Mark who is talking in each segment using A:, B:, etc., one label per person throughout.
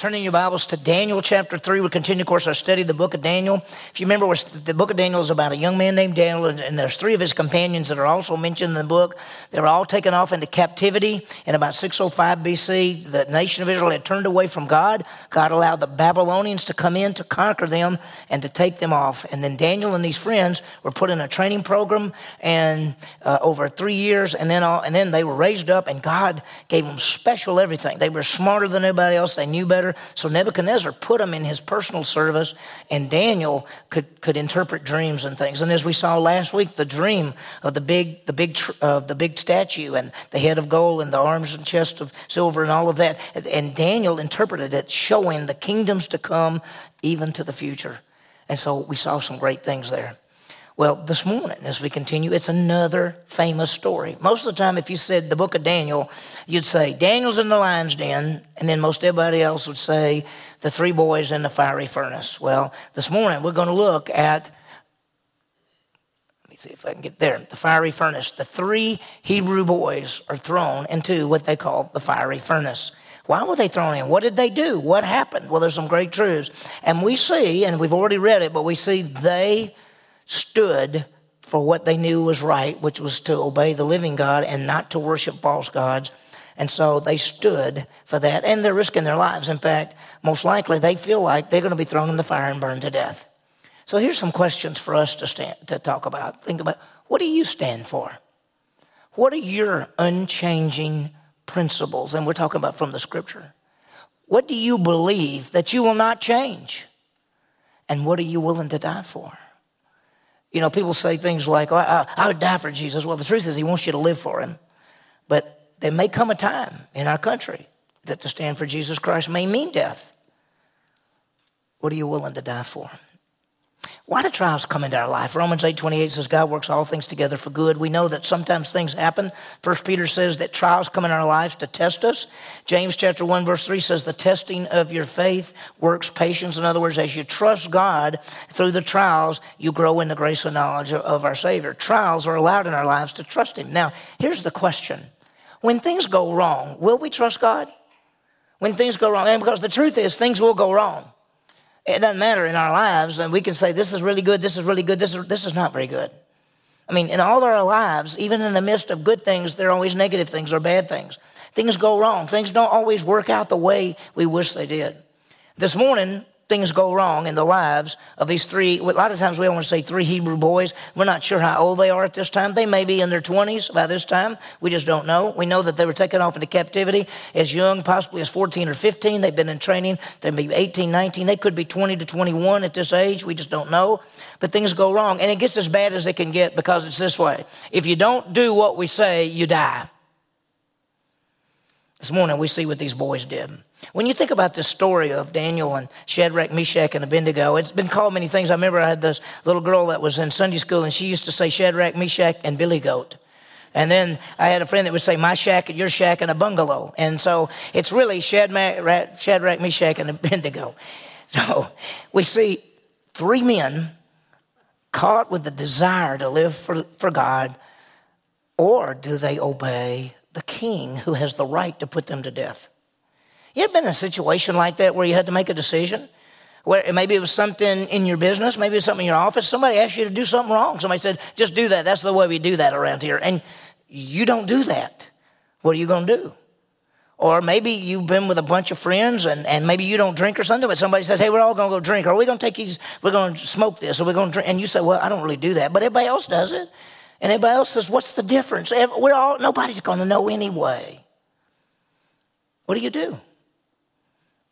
A: Turning your Bibles to Daniel chapter 3. We continue, of course, our study of the book of Daniel. If you remember, the book of Daniel is about a young man named Daniel, and there's three of his companions that are also mentioned in the book. They were all taken off into captivity in about 605 BC. The nation of Israel had turned away from God. God allowed the Babylonians to come in to conquer them and to take them off. And then Daniel and these friends were put in a training program and uh, over three years, and then, all, and then they were raised up, and God gave them special everything. They were smarter than anybody else, they knew better. So Nebuchadnezzar put him in his personal service, and Daniel could, could interpret dreams and things. And as we saw last week, the dream of the big, the big, uh, the big statue and the head of gold and the arms and chest of silver and all of that. And Daniel interpreted it, showing the kingdoms to come, even to the future. And so we saw some great things there. Well, this morning, as we continue, it's another famous story. Most of the time, if you said the book of Daniel, you'd say Daniel's in the lion's den, and then most everybody else would say the three boys in the fiery furnace. Well, this morning, we're going to look at, let me see if I can get there, the fiery furnace. The three Hebrew boys are thrown into what they call the fiery furnace. Why were they thrown in? What did they do? What happened? Well, there's some great truths. And we see, and we've already read it, but we see they stood for what they knew was right, which was to obey the living God and not to worship false gods. And so they stood for that, and they're risking their lives. In fact, most likely they feel like they're going to be thrown in the fire and burned to death. So here's some questions for us to, stand, to talk about. Think about what do you stand for? What are your unchanging principles? And we're talking about from the scripture. What do you believe that you will not change? And what are you willing to die for? You know, people say things like, oh, I, I would die for Jesus. Well, the truth is, He wants you to live for Him. But there may come a time in our country that to stand for Jesus Christ may mean death. What are you willing to die for? Why do trials come into our life? Romans 8 28 says God works all things together for good. We know that sometimes things happen. First Peter says that trials come in our lives to test us. James chapter 1 verse 3 says the testing of your faith works patience. In other words, as you trust God through the trials, you grow in the grace and knowledge of our Savior. Trials are allowed in our lives to trust Him. Now, here's the question. When things go wrong, will we trust God? When things go wrong, and because the truth is things will go wrong. It doesn't matter in our lives, and we can say, This is really good, this is really good, this is, this is not very good. I mean, in all our lives, even in the midst of good things, there are always negative things or bad things. Things go wrong. Things don't always work out the way we wish they did. This morning, things go wrong in the lives of these three. A lot of times we want to say three Hebrew boys. We're not sure how old they are at this time. They may be in their 20s by this time. We just don't know. We know that they were taken off into captivity as young, possibly as 14 or 15. They've been in training. They may be 18, 19. They could be 20 to 21 at this age. We just don't know. But things go wrong. And it gets as bad as it can get because it's this way. If you don't do what we say, you die. This morning we see what these boys did. When you think about this story of Daniel and Shadrach, Meshach, and Abednego, it's been called many things. I remember I had this little girl that was in Sunday school, and she used to say Shadrach, Meshach, and Billy Goat. And then I had a friend that would say, My shack and your shack and a bungalow. And so it's really Shadrach, Shadrach Meshach, and Abednego. So we see three men caught with the desire to live for, for God, or do they obey the king who has the right to put them to death? You ever been in a situation like that where you had to make a decision? Where maybe it was something in your business, maybe it's something in your office. Somebody asked you to do something wrong. Somebody said, just do that. That's the way we do that around here. And you don't do that. What are you going to do? Or maybe you've been with a bunch of friends and, and maybe you don't drink or something, but somebody says, hey, we're all going to go drink. Or we going to take these, we're going to smoke this, or we're going to drink. And you say, well, I don't really do that. But everybody else does it. And everybody else says, what's the difference? We're all, nobody's going to know anyway. What do you do?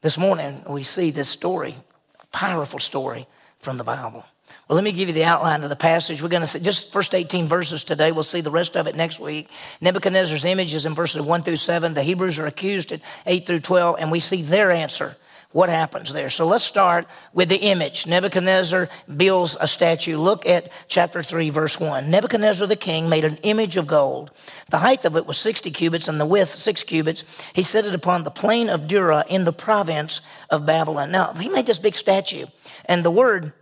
A: This morning, we see this story, a powerful story from the Bible. Well, let me give you the outline of the passage. We're going to see just first 18 verses today. We'll see the rest of it next week. Nebuchadnezzar's image is in verses 1 through 7. The Hebrews are accused at 8 through 12, and we see their answer what happens there. So let's start with the image. Nebuchadnezzar builds a statue. Look at chapter 3, verse 1. Nebuchadnezzar the king made an image of gold. The height of it was 60 cubits and the width 6 cubits. He set it upon the plain of Dura in the province of Babylon. Now, he made this big statue, and the word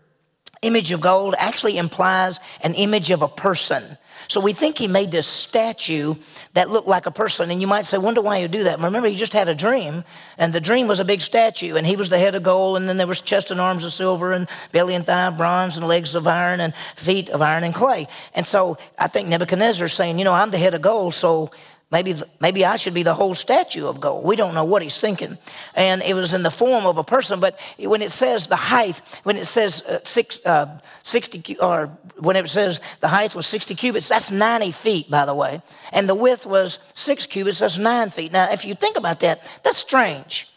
A: image of gold actually implies an image of a person. So we think he made this statue that looked like a person. And you might say, wonder why you do that. Remember, he just had a dream, and the dream was a big statue, and he was the head of gold, and then there was chest and arms of silver, and belly and thigh of bronze, and legs of iron, and feet of iron and clay. And so I think Nebuchadnezzar is saying, you know, I'm the head of gold, so Maybe, maybe I should be the whole statue of gold. We don't know what he's thinking. And it was in the form of a person, but when it says the height, when it says uh, six, uh, 60, or when it says the height was 60 cubits, that's 90 feet, by the way. And the width was six cubits, that's nine feet. Now, if you think about that, that's strange.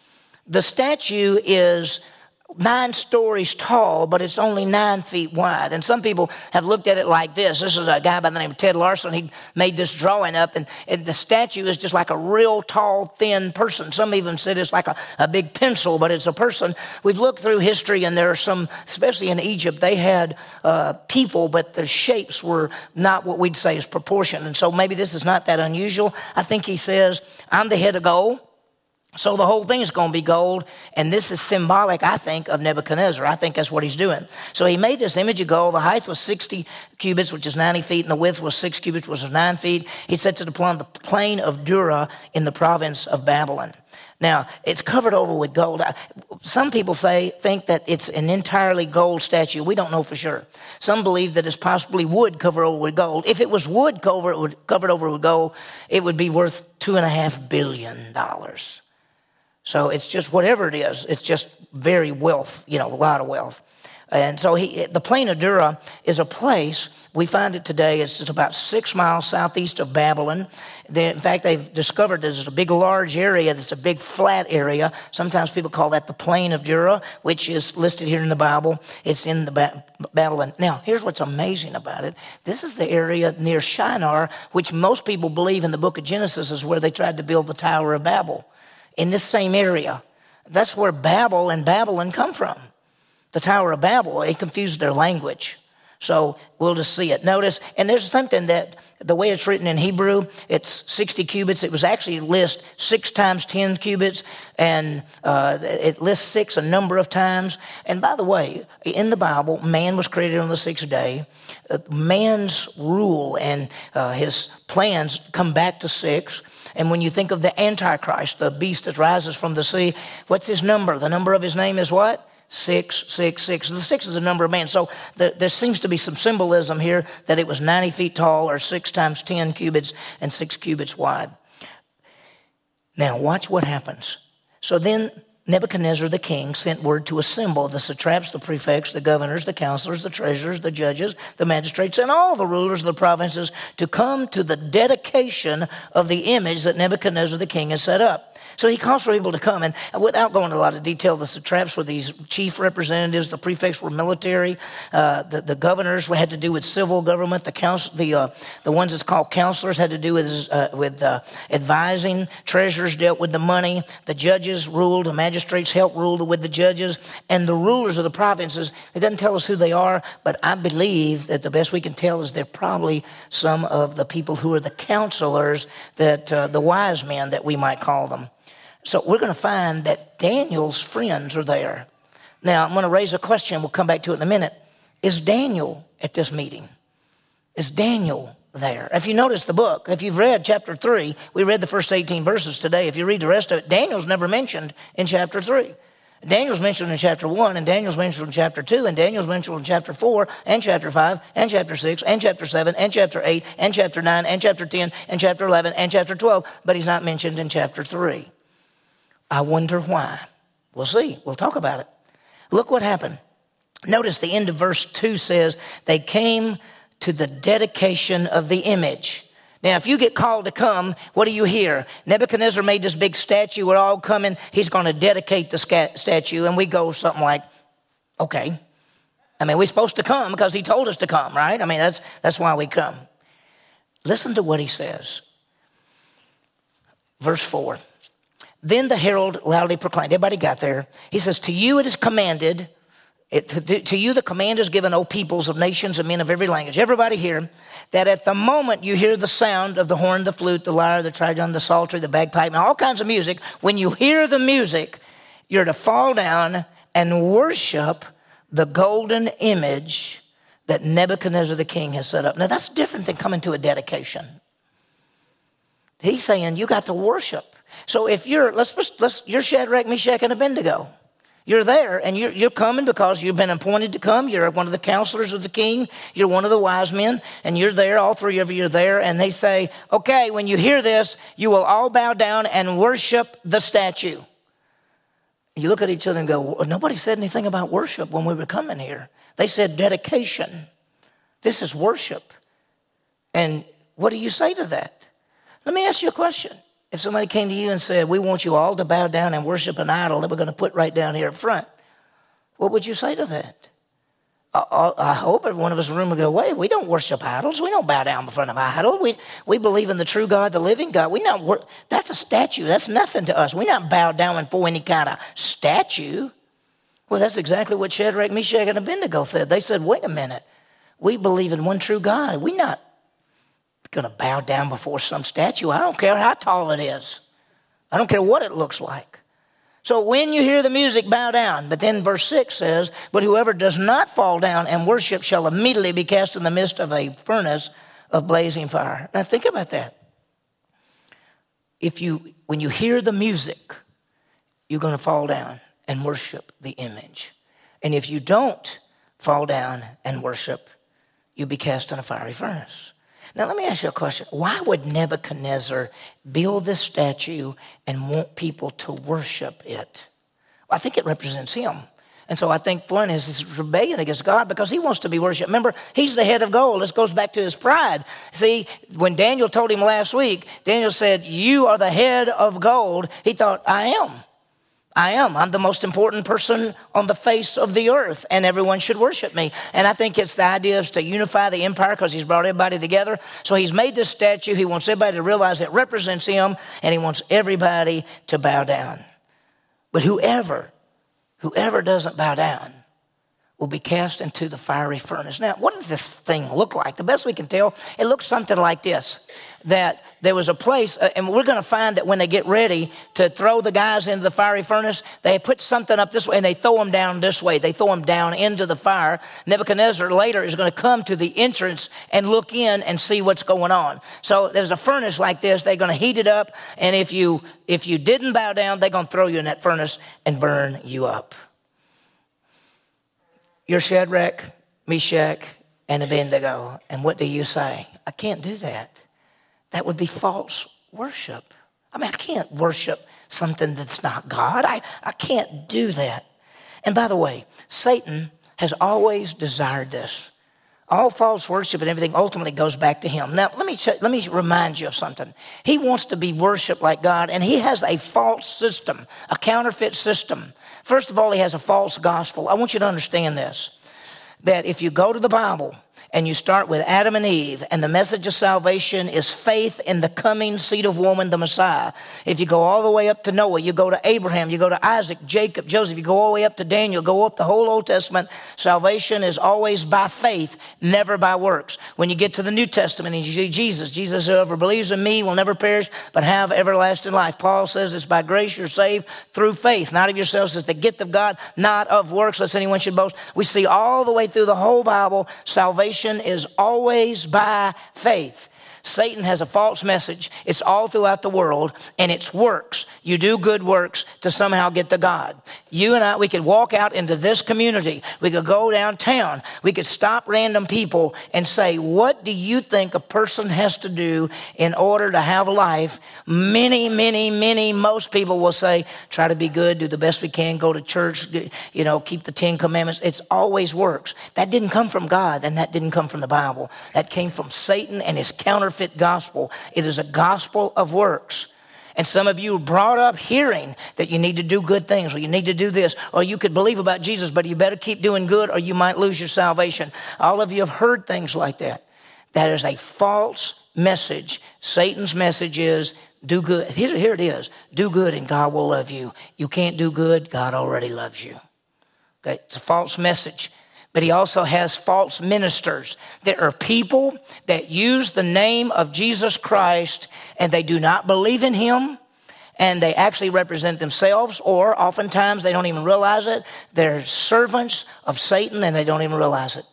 A: The statue is nine stories tall, but it's only nine feet wide. And some people have looked at it like this. This is a guy by the name of Ted Larson. He made this drawing up, and, and the statue is just like a real tall, thin person. Some even said it's like a, a big pencil, but it's a person. We've looked through history, and there are some, especially in Egypt, they had uh, people, but the shapes were not what we'd say is proportion. And so maybe this is not that unusual. I think he says, I'm the head of gold. So the whole thing is going to be gold, and this is symbolic, I think, of Nebuchadnezzar. I think that's what he's doing. So he made this image of gold. The height was 60 cubits, which is 90 feet, and the width was 6 cubits, which is 9 feet. He set it upon the plain of Dura in the province of Babylon. Now, it's covered over with gold. Some people say, think that it's an entirely gold statue. We don't know for sure. Some believe that it's possibly wood covered over with gold. If it was wood covered, covered over with gold, it would be worth $2.5 billion. So it's just whatever it is, it's just very wealth, you know, a lot of wealth. And so he, the plain of Dura is a place, we find it today, it's, about six miles southeast of Babylon. They, in fact, they've discovered there's a big, large area that's a big flat area. Sometimes people call that the plain of Dura, which is listed here in the Bible. It's in the ba- Babylon. Now, here's what's amazing about it. This is the area near Shinar, which most people believe in the book of Genesis is where they tried to build the Tower of Babel in this same area. That's where Babel and Babylon come from. The Tower of Babel, it confused their language. So we'll just see it. Notice, and there's something that the way it's written in Hebrew, it's 60 cubits. It was actually list six times 10 cubits, and uh, it lists six a number of times. And by the way, in the Bible, man was created on the sixth day. Uh, man's rule and uh, his plans come back to six. And when you think of the Antichrist, the beast that rises from the sea, what's his number? The number of his name is what? Six, six, six. The six is the number of man. So there, there, seems to be some symbolism here that it was 90 feet tall or six times 10 cubits and six cubits wide. Now, watch what happens. So then Nebuchadnezzar the king sent word to assemble the satraps, the prefects, the governors, the counselors, the treasurers, the judges, the magistrates, and all the rulers of the provinces to come to the dedication of the image that Nebuchadnezzar the king has set up. So he calls for people to come. And without going into a lot of detail, the satraps were these chief representatives, the prefects were military, uh, the, the governors had to do with civil government, the, council, the, uh, the ones that's called counselors had to do with, uh, with uh, advising, treasurers dealt with the money, the judges ruled, the magistrates helped rule with the judges, and the rulers of the provinces. It doesn't tell us who they are, but I believe that the best we can tell is they're probably some of the people who are the counselors, that uh, the wise men that we might call them. So we're going to find that Daniel's friends are there. Now, I'm going to raise a question. We'll come back to it in a minute. Is Daniel at this meeting? Is Daniel there? If you notice the book, if you've read chapter 3, we read the first 18 verses today. If you read the rest of it, Daniel's never mentioned in chapter 3. Daniel's mentioned in chapter 1, and Daniel's mentioned in chapter 2, and Daniel's mentioned in chapter 4, and chapter 5, and chapter 6, and chapter 7, and chapter 8, and chapter 9, and chapter 10, and chapter 11, and chapter 12, but he's not mentioned in chapter 3. I wonder why. We'll see. We'll talk about it. Look what happened. Notice the end of verse 2 says, They came to the dedication of the image. Now, if you get called to come, what do you hear? Nebuchadnezzar made this big statue. We're all coming. He's going to dedicate the statue. And we go something like, okay. I mean, we're supposed to come because he told us to come, right? I mean, that's, that's why we come. Listen to what he says. Verse 4. Then the herald loudly proclaimed, everybody got there. He says, To you it is commanded, it, to, to, you the command is given, O peoples of nations and men of every language. Everybody here, that at the moment you hear the sound of the horn, the flute, the lyre, the trigon, the psaltery, the bagpipe, and all kinds of music, when you hear the music, you're to fall down and worship the golden image that Nebuchadnezzar the king has set up. Now, that's different than coming to a dedication. He's saying you got to worship. So if you're, let's, let's you're Shadrach, Meshach, and Abednego. You're there and you're, you're coming because you've been appointed to come. You're one of the counselors of the king. You're one of the wise men and you're there. All three of you are there. And they say, okay, when you hear this, you will all bow down and worship the statue. You look at each other and go, well, nobody said anything about worship when we were coming here. They said dedication. This is worship. And what do you say to that? Let me ask you a question. If somebody came to you and said, We want you all to bow down and worship an idol that we're going to put right down here up front, what would you say to that? I, hope every one of us in the room would go, Wait, we don't worship idols. We don't bow down in front of an idol. We, we believe in the true God, the living God. We not wor- That's a statue. That's nothing to us. We not bow down before any kind of statue. Well, that's exactly what Shadrach, Meshach, and Abednego said. They said, Wait a minute. We believe in one true God. We not going to bow down before some statue. I don't care how tall it is, I don't care what it looks like. So when you hear the music, bow down. But then verse 6 says, But whoever does not fall down and worship shall immediately be cast in the midst of a furnace of blazing fire. Now think about that. If you, when you hear the music, you're going to fall down and worship the image. And if you don't fall down and worship, you'll be cast in a fiery furnace. Now, let me ask you a question. Why would Nebuchadnezzar build this statue and want people to worship it? Well, I think it represents him. And so I think one is this rebellion against God because he wants to be worshiped. Remember, he's the head of gold. This goes back to his pride. See, when Daniel told him last week, Daniel said, You are the head of gold. He thought, I am. I am. I'm the most important person on the face of the earth, and everyone should worship me. And I think it's the idea is to unify the empire because he's brought everybody together. So he's made this statue. He wants everybody to realize it represents him, and he wants everybody to bow down. But whoever, whoever doesn't bow down, will be cast into the fiery furnace. Now, what does this thing look like? The best we can tell, it looks something like this that there was a place, uh, and we're going to find that when they get ready to throw the guys into the fiery furnace, they put something up this way and they throw them down this way. They throw them down into the fire. Nebuchadnezzar later is going to come to the entrance and look in and see what's going on. So there's a furnace like this. They're going to heat it up, and if you if you didn't bow down, they're going to throw you in that furnace and burn you up. You're Shadrach, Meshach, and Abednego. And what do you say? I can't do that. That would be false worship. I mean, I can't worship something that's not God. I, I can't do that. And by the way, Satan has always desired this. All false worship and everything ultimately goes back to him. Now, let me, let me remind you of something. He wants to be worshiped like God, and he has a false system, a counterfeit system. First of all, he has a false gospel. I want you to understand this that if you go to the Bible, and you start with Adam and Eve, and the message of salvation is faith in the coming seed of woman, the Messiah. If you go all the way up to Noah, you go to Abraham, you go to Isaac, Jacob, Joseph, you go all the way up to Daniel, go up the whole Old Testament, salvation is always by faith, never by works. When you get to the New Testament and you see Jesus, Jesus, whoever believes in me will never perish, but have everlasting life. Paul says it's by grace you're saved through faith, not of yourselves, it's the gift of God, not of works, lest anyone should boast. We see all the way through the whole Bible, salvation salvation is always by faith. Satan has a false message. It's all throughout the world, and it's works. You do good works to somehow get to God. You and I, we could walk out into this community. We could go downtown. We could stop random people and say, What do you think a person has to do in order to have life? Many, many, many, most people will say, Try to be good, do the best we can, go to church, you know, keep the Ten Commandments. It's always works. That didn't come from God, and that didn't come from the Bible. That came from Satan and his counterfeit gospel. It is a gospel of works. And some of you brought up hearing that you need to do good things, or you need to do this, or you could believe about Jesus, but you better keep doing good, or you might lose your salvation. All of you have heard things like that. That is a false message. Satan's message is do good. Here, here it is do good, and God will love you. You can't do good, God already loves you. Okay, it's a false message but he also has false ministers. There are people that use the name of Jesus Christ and they do not believe in him and they actually represent themselves, or oftentimes they don't even realize it. They're servants of Satan and they don't even realize it.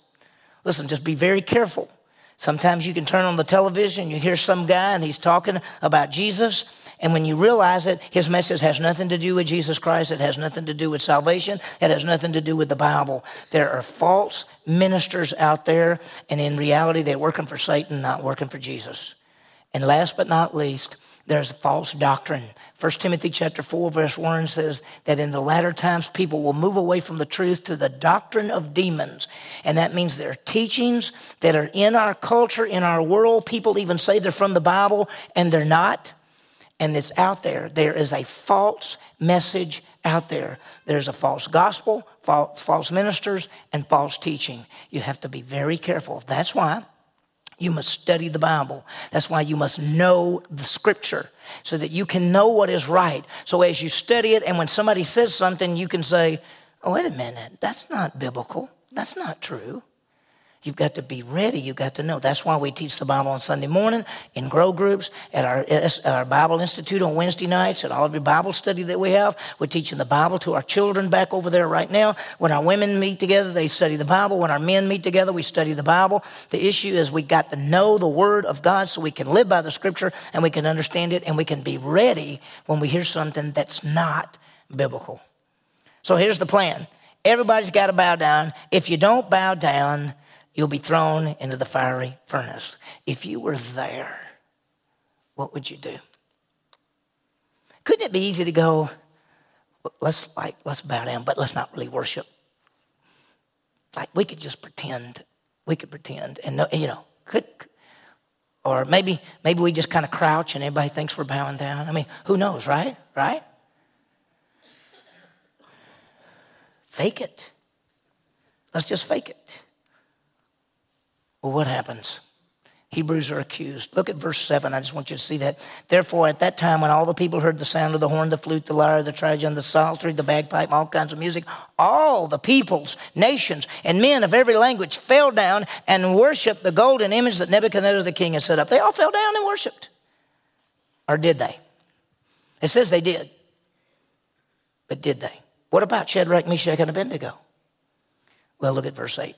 A: Listen, just be very careful. Sometimes you can turn on the television, you hear some guy and he's talking about Jesus, and when you realize it, his message has nothing to do with Jesus Christ. It has nothing to do with salvation. It has nothing to do with the Bible. There are false ministers out there, and in reality, they're working for Satan, not working for Jesus. And last but not least, there's false doctrine. 1 Timothy chapter 4 verse 1 says that in the latter times people will move away from the truth to the doctrine of demons. And that means there are teachings that are in our culture, in our world. People even say they're from the Bible and they're not. And it's out there. There is a false message out there. There's a false gospel, false ministers, and false teaching. You have to be very careful. That's why you must study the Bible. That's why you must know the scripture so that you can know what is right. So as you study it, and when somebody says something, you can say, Oh, wait a minute, that's not biblical. That's not true. You've got to be ready. You've got to know. That's why we teach the Bible on Sunday morning in grow groups, at our, our Bible Institute on Wednesday nights, at all of your Bible study that we have. We're teaching the Bible to our children back over there right now. When our women meet together, they study the Bible. When our men meet together, we study the Bible. The issue is we got to know the Word of God so we can live by the Scripture and we can understand it and we can be ready when we hear something that's not biblical. So here's the plan. Everybody's got to bow down. If you don't bow down, You'll be thrown into the fiery furnace. If you were there, what would you do? Couldn't it be easy to go, let's like let's bow down, but let's not really worship? Like we could just pretend. We could pretend and no, you know, could or maybe maybe we just kind of crouch and everybody thinks we're bowing down. I mean, who knows, right? Right? Fake it. Let's just fake it. Well, what happens? Hebrews are accused. Look at verse 7. I just want you to see that. Therefore, at that time, when all the people heard the sound of the horn, the flute, the lyre, the trigon, the psaltery, the bagpipe, all kinds of music, all the peoples, nations, and men of every language fell down and worshiped the golden image that Nebuchadnezzar the king had set up. They all fell down and worshiped. Or did they? It says they did. But did they? What about Shadrach, Meshach, and Abednego? Well, look at verse 8.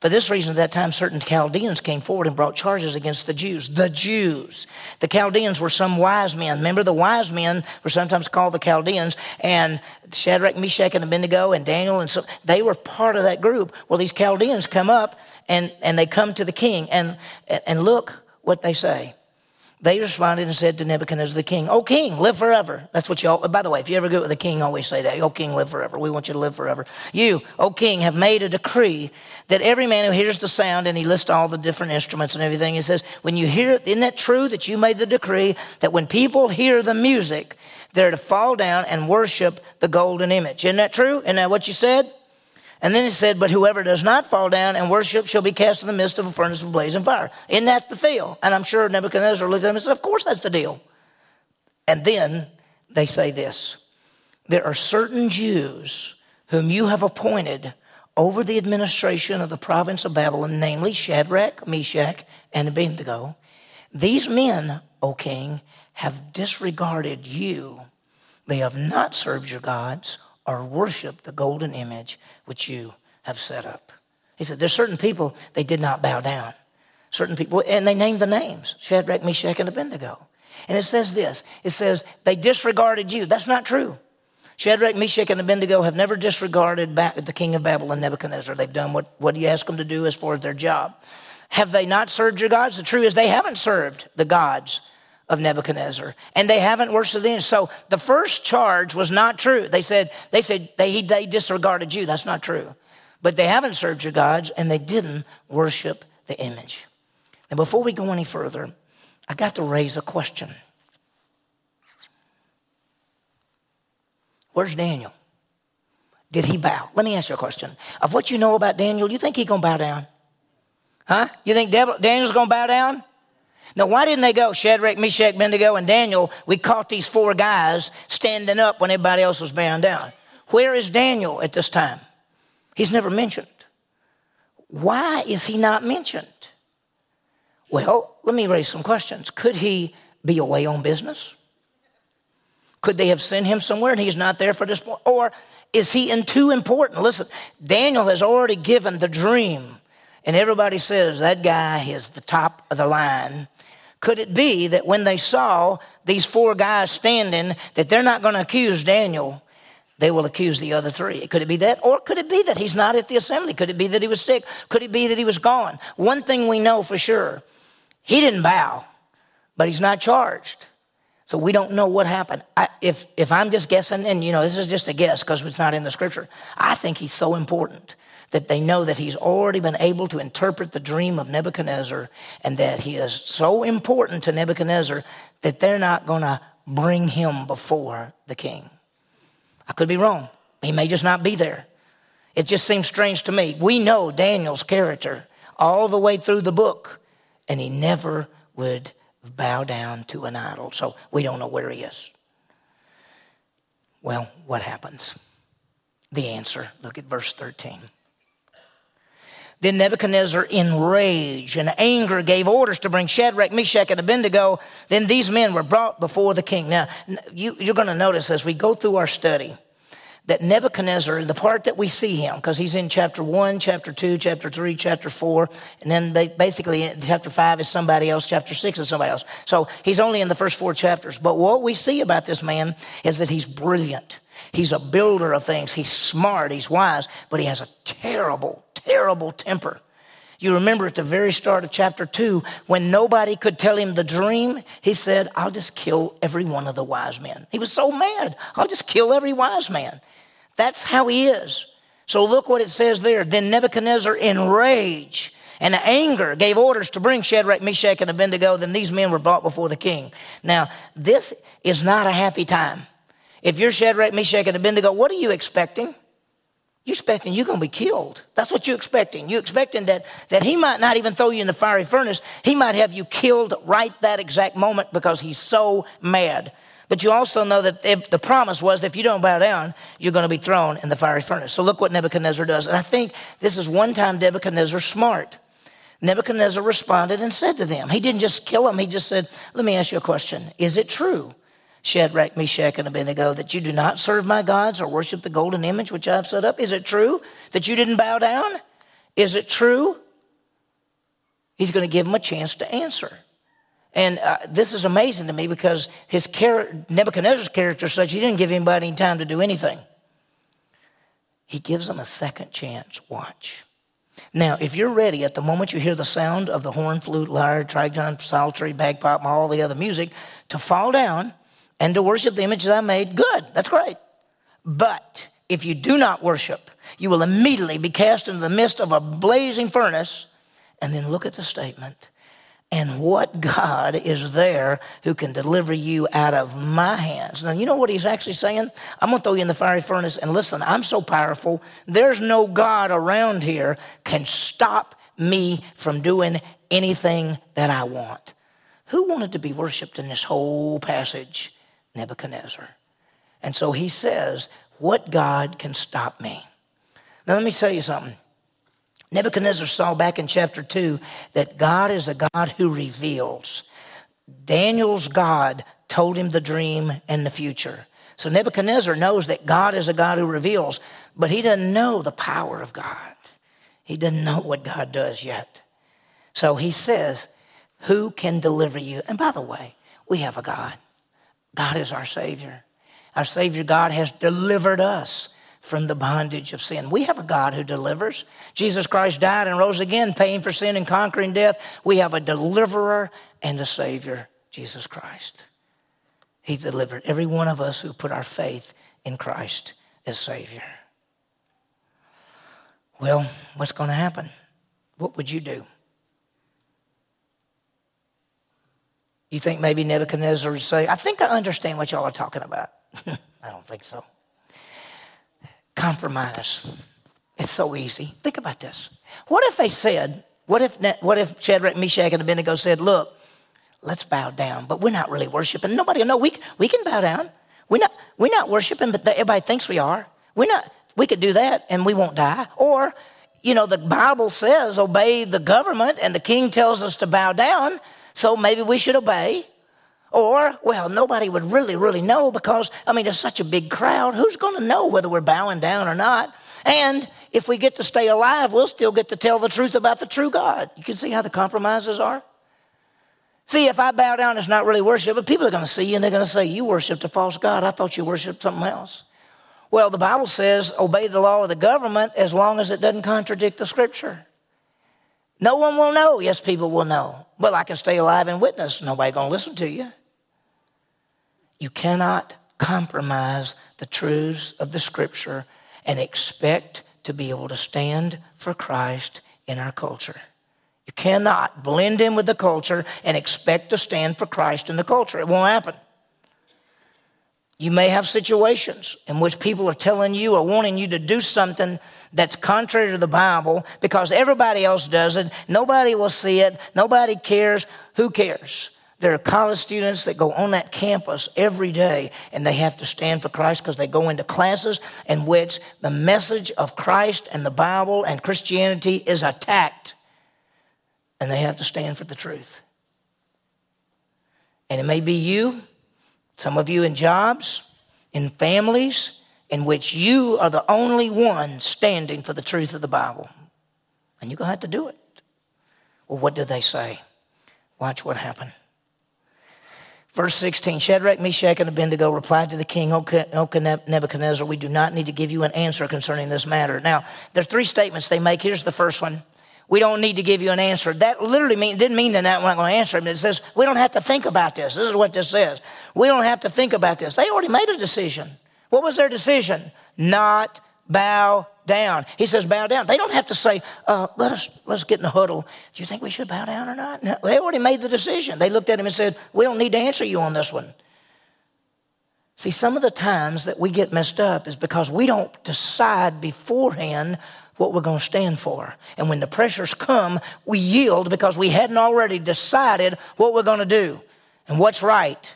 A: For this reason, at that time, certain Chaldeans came forward and brought charges against the Jews. The Jews. The Chaldeans were some wise men. Remember, the wise men were sometimes called the Chaldeans, and Shadrach, Meshach, and Abednego, and Daniel, and so they were part of that group. Well, these Chaldeans come up and, and they come to the king, and, and look what they say. They responded and said to Nebuchadnezzar the king, O king, live forever. That's what y'all, by the way, if you ever go with the king, always say that. O king, live forever. We want you to live forever. You, O king, have made a decree that every man who hears the sound, and he lists all the different instruments and everything, he says, when you hear it, isn't that true that you made the decree that when people hear the music, they're to fall down and worship the golden image? Isn't that true? Isn't that what you said? And then he said, But whoever does not fall down and worship shall be cast in the midst of a furnace of blazing fire. Isn't that the deal? And I'm sure Nebuchadnezzar looked at him and said, Of course that's the deal. And then they say this There are certain Jews whom you have appointed over the administration of the province of Babylon, namely Shadrach, Meshach, and Abednego. These men, O king, have disregarded you. They have not served your gods or worship the golden image which you have set up. He said, There's certain people they did not bow down. Certain people, and they named the names Shadrach, Meshach, and Abednego. And it says this it says, They disregarded you. That's not true. Shadrach, Meshach, and Abednego have never disregarded the king of Babylon, Nebuchadnezzar. They've done what, what you ask them to do as far as their job. Have they not served your gods? The truth is, they haven't served the gods of Nebuchadnezzar, and they haven't worshiped them. So the first charge was not true. They said they said they, they disregarded you. That's not true. But they haven't served your gods, and they didn't worship the image. And before we go any further, I got to raise a question. Where's Daniel? Did he bow? Let me ask you a question. Of what you know about Daniel, you think he gonna bow down? Huh? You think Daniel's gonna bow down? Now, why didn't they go, Shadrach, Meshach, Abednego, and Daniel? We caught these four guys standing up when everybody else was bowing down. Where is Daniel at this time? He's never mentioned. Why is he not mentioned? Well, let me raise some questions. Could he be away on business? Could they have sent him somewhere and he's not there for this? Or is he in too important? Listen, Daniel has already given the dream, and everybody says that guy is the top of the line. Could it be that when they saw these four guys standing, that they're not going to accuse Daniel? They will accuse the other three. Could it be that? Or could it be that he's not at the assembly? Could it be that he was sick? Could it be that he was gone? One thing we know for sure he didn't bow, but he's not charged. So we don't know what happened. I, if, if I'm just guessing, and you know, this is just a guess because it's not in the scripture, I think he's so important that they know that he's already been able to interpret the dream of Nebuchadnezzar and that he is so important to Nebuchadnezzar that they're not going to bring him before the king. I could be wrong. He may just not be there. It just seems strange to me. We know Daniel's character all the way through the book, and he never would bow down to an idol. So we don't know where he is. Well, what happens? The answer. Look at verse 13. Then Nebuchadnezzar, in rage and anger, gave orders to bring Shadrach, Meshach, and Abednego. Then these men were brought before the king. Now, you, are going to notice as we go through our study that Nebuchadnezzar, the part that we see him, because he's in chapter 1, chapter 2, chapter 3, chapter 4, and then basically uh, chapter 5 is somebody else, chapter 6 is somebody else. So he's only in the first four chapters. But what we see about this man is that he's brilliant. He's a builder of things. He's smart. He's wise, but he has a terrible, terrible temper. You remember at the very start of chapter 2, when nobody could tell him the dream, he said, I'll just kill every one of the wise men. He was so mad. I'll just kill every wise man. That's how he is. So look what it says there. Then Nebuchadnezzar, in rage and anger, gave orders to bring Shadrach, Meshach, and Abednego. Then these men were brought before the king. Now, this is not a happy time. If you're Shadrach, Meshach, and Abednego, what are you expecting? You're expecting you're going to be killed. That's what you're expecting. You're expecting that, that he might not even throw you in the fiery furnace. He might have you killed right that exact moment because he's so mad. But you also know that if the promise was that if you don't bow down, you're going to be thrown in the fiery furnace. So look what Nebuchadnezzar does. And I think this is one time Nebuchadnezzar smart. Nebuchadnezzar responded and said to them, He didn't just kill them, he just said, Let me ask you a question. Is it true, Shadrach, Meshach, and Abednego, that you do not serve my gods or worship the golden image which I've set up? Is it true that you didn't bow down? Is it true? He's going to give them a chance to answer. And uh, this is amazing to me because his char- Nebuchadnezzar's character is such he didn't give anybody any time to do anything. He gives them a second chance. Watch. Now, if you're ready at the moment you hear the sound of the horn, flute, lyre, trigon, psaltery, bagpipe, and all the other music, to fall down and to worship the image that I made, good. That's great. But if you do not worship, you will immediately be cast into the midst of a blazing furnace. And then look at the statement and what God is there who can deliver you out of my hands. Now, you know what he's actually saying? I'm going to throw you in the fiery furnace, and listen, I'm so powerful. There's no God around here can stop me from doing anything that I want. Who wanted to be worshiped in this whole passage? Nebuchadnezzar. And so he says, What God can stop me? Now, let me tell you something. Nebuchadnezzar saw back in chapter 2 that God is a God who reveals. Daniel's God told him the dream and the future. So Nebuchadnezzar knows that God is a God who reveals, but he doesn't know the power of God. He doesn't know what God does yet. So he says, Who can deliver you? And by the way, we have a God. God is our Savior. Our Savior God has delivered us from the bondage of sin. We have a God who delivers. Jesus Christ died and rose again, paying for sin and conquering death. We have a deliverer and a Savior, Jesus Christ. He delivered every one of us who put our faith in Christ as Savior. Well, what's going to happen? What would you do? You think maybe Nebuchadnezzar would say, I think I understand what y'all are talking about. I don't think so. Compromise. It's so easy. Think about this. What if they said, what if, what if Shadrach, Meshach, and Abednego said, look, let's bow down, but we're not really worshiping. Nobody will know. We, we can bow down. We're not, we're not worshiping, but everybody thinks we are. We're not, we could do that and we won't die. Or, you know, the Bible says obey the government and the king tells us to bow down, so maybe we should obey. Or, well, nobody would really, really know because, I mean, there's such a big crowd. Who's going to know whether we're bowing down or not? And if we get to stay alive, we'll still get to tell the truth about the true God. You can see how the compromises are? See, if I bow down, it's not really worship, but people are going to see you and they're going to say, You worshiped a false God. I thought you worshiped something else. Well, the Bible says, Obey the law of the government as long as it doesn't contradict the scripture. No one will know. Yes, people will know. Well, I can stay alive and witness. Nobody going to listen to you. You cannot compromise the truths of the scripture and expect to be able to stand for Christ in our culture. You cannot blend in with the culture and expect to stand for Christ in the culture. It won't happen. You may have situations in which people are telling you or wanting you to do something that's contrary to the Bible because everybody else does it. Nobody will see it. Nobody cares. Who cares? There are college students that go on that campus every day and they have to stand for Christ because they go into classes in which the message of Christ and the Bible and Christianity is attacked. And they have to stand for the truth. And it may be you, some of you in jobs, in families, in which you are the only one standing for the truth of the Bible. And you're going to have to do it. Well, what did they say? Watch what happened. Verse 16 Shadrach, Meshach, and Abednego replied to the king, O Nebuchadnezzar, we do not need to give you an answer concerning this matter. Now, there are three statements they make. Here's the first one. We don't need to give you an answer. That literally mean, didn't mean that we're not going to answer him. It says, we don't have to think about this. This is what this says. We don't have to think about this. They already made a decision. What was their decision? Not bow down. He says, bow down. They don't have to say, uh, let us let's get in the huddle. Do you think we should bow down or not? No, they already made the decision. They looked at him and said, we don't need to answer you on this one. See, some of the times that we get messed up is because we don't decide beforehand what we're going to stand for. And when the pressures come, we yield because we hadn't already decided what we're going to do and what's right.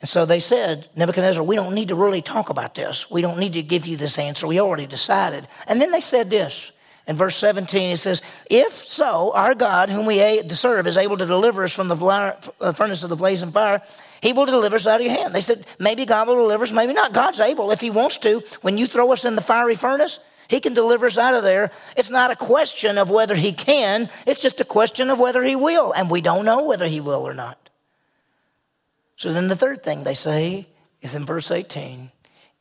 A: And so they said, Nebuchadnezzar, we don't need to really talk about this. We don't need to give you this answer. We already decided. And then they said this. In verse 17, it says, If so, our God, whom we serve, is able to deliver us from the uh, furnace of the blazing fire, he will deliver us out of your hand. They said, Maybe God will deliver us, maybe not. God's able. If he wants to, when you throw us in the fiery furnace, he can deliver us out of there. It's not a question of whether he can, it's just a question of whether he will. And we don't know whether he will or not. So then the third thing they say is in verse 18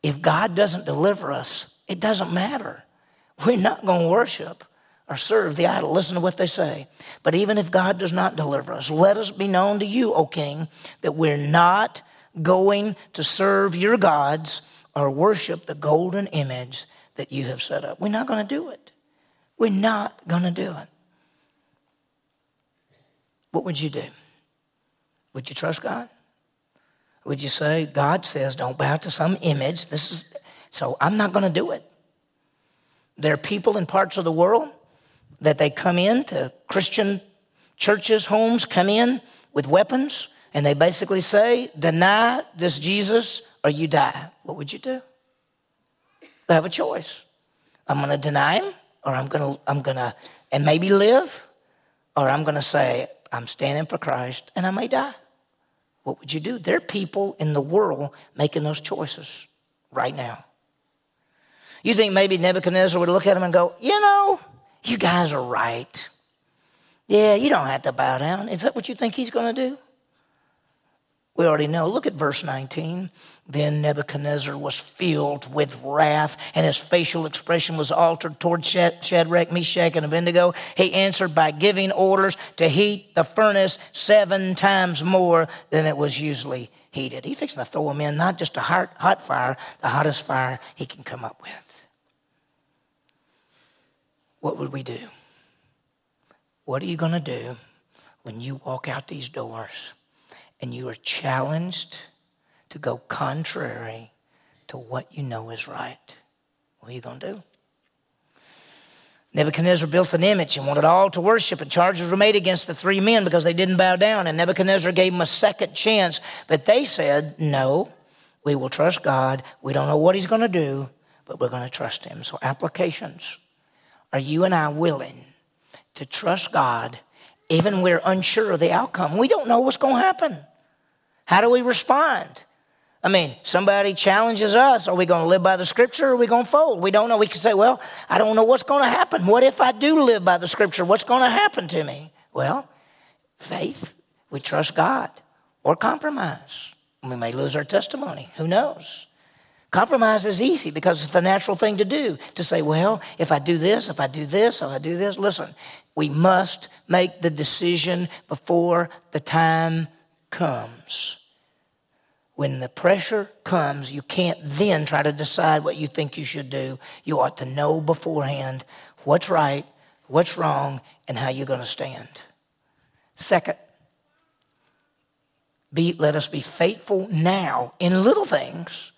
A: if God doesn't deliver us, it doesn't matter. We're not going to worship or serve the idol. Listen to what they say. But even if God does not deliver us, let us be known to you, O king, that we're not going to serve your gods or worship the golden image that you have set up. We're not going to do it. We're not going to do it. What would you do? Would you trust God? Would you say, God says, don't bow to some image? This is, so I'm not going to do it. There are people in parts of the world that they come in to Christian churches, homes, come in with weapons, and they basically say, deny this Jesus or you die. What would you do? Have a choice. I'm going to deny him, or I'm going to, I'm going to, and maybe live, or I'm going to say, I'm standing for Christ and I may die what would you do? There are people in the world making those choices right now. You think maybe Nebuchadnezzar would look at him and go, You know, you guys are right. Yeah, you don't have to bow down. Is that what you think he's going to do? We already know. Look at verse 19. Then Nebuchadnezzar was filled with wrath, and his facial expression was altered toward Shadrach, Meshach, and Abednego. He answered by giving orders to heat the furnace seven times more than it was usually heated. He's fixing to throw them in not just a hot, hot fire, the hottest fire he can come up with. What would we do? What are you going to do when you walk out these doors? And you are challenged to go contrary to what you know is right, what are you going to do? Nebuchadnezzar built an image and wanted all to worship, and charges were made against the three men because they didn't bow down. And Nebuchadnezzar gave them a second chance, but they said, No, we will trust God. We don't know what He's going to do, but we're going to trust Him. So, applications are you and I willing to trust God even we're unsure of the outcome. We don't know what's going to happen. How do we respond? I mean, somebody challenges us. Are we going to live by the scripture or are we going to fold? We don't know. We can say, well, I don't know what's going to happen. What if I do live by the scripture? What's going to happen to me? Well, faith, we trust God, or compromise. We may lose our testimony. Who knows? Compromise is easy because it's the natural thing to do to say, well, if I do this, if I do this, if I do this. Listen, we must make the decision before the time comes. When the pressure comes, you can't then try to decide what you think you should do. You ought to know beforehand what's right, what's wrong, and how you're going to stand. Second, be, let us be faithful now in little things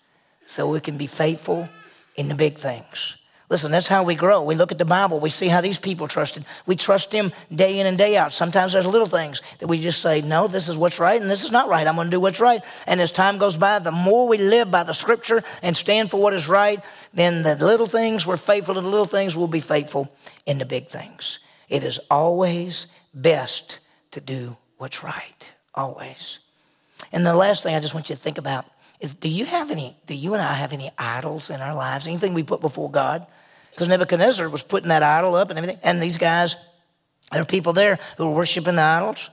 A: so we can be faithful in the big things. Listen, that's how we grow. We look at the Bible, we see how these people trusted. We trust Him day in and day out. Sometimes there's little things that we just say, no, this is what's right and this is not right. I'm going to do what's right. And as time goes by, the more we live by the Scripture and stand for what is right, then the little things, we're faithful to the little things, we'll be faithful in the big things. It is always best to do what's right. Always. And the last thing I just want you to think about is do you have any, do you and I have any idols in our lives? Anything we put before God? Because Nebuchadnezzar was putting that idol up and everything. And these guys, there are people there who are worshiping the idols.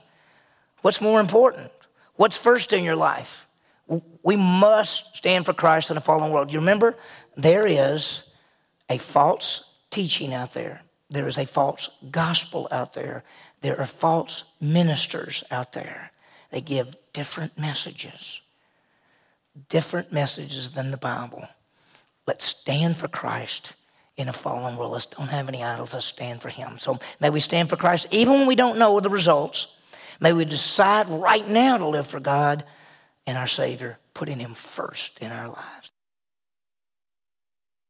A: What's more important? What's first in your life? We must stand for Christ in a fallen world. You remember, there is a false teaching out there. There is a false gospel out there. There are false ministers out there. They give different messages, different messages than the Bible. Let's stand for Christ in a fallen world. Let's don't have any idols. Let's stand for Him. So may we stand for Christ even when we don't know the results. May we decide right now to live for God and our Savior, putting Him first in our lives.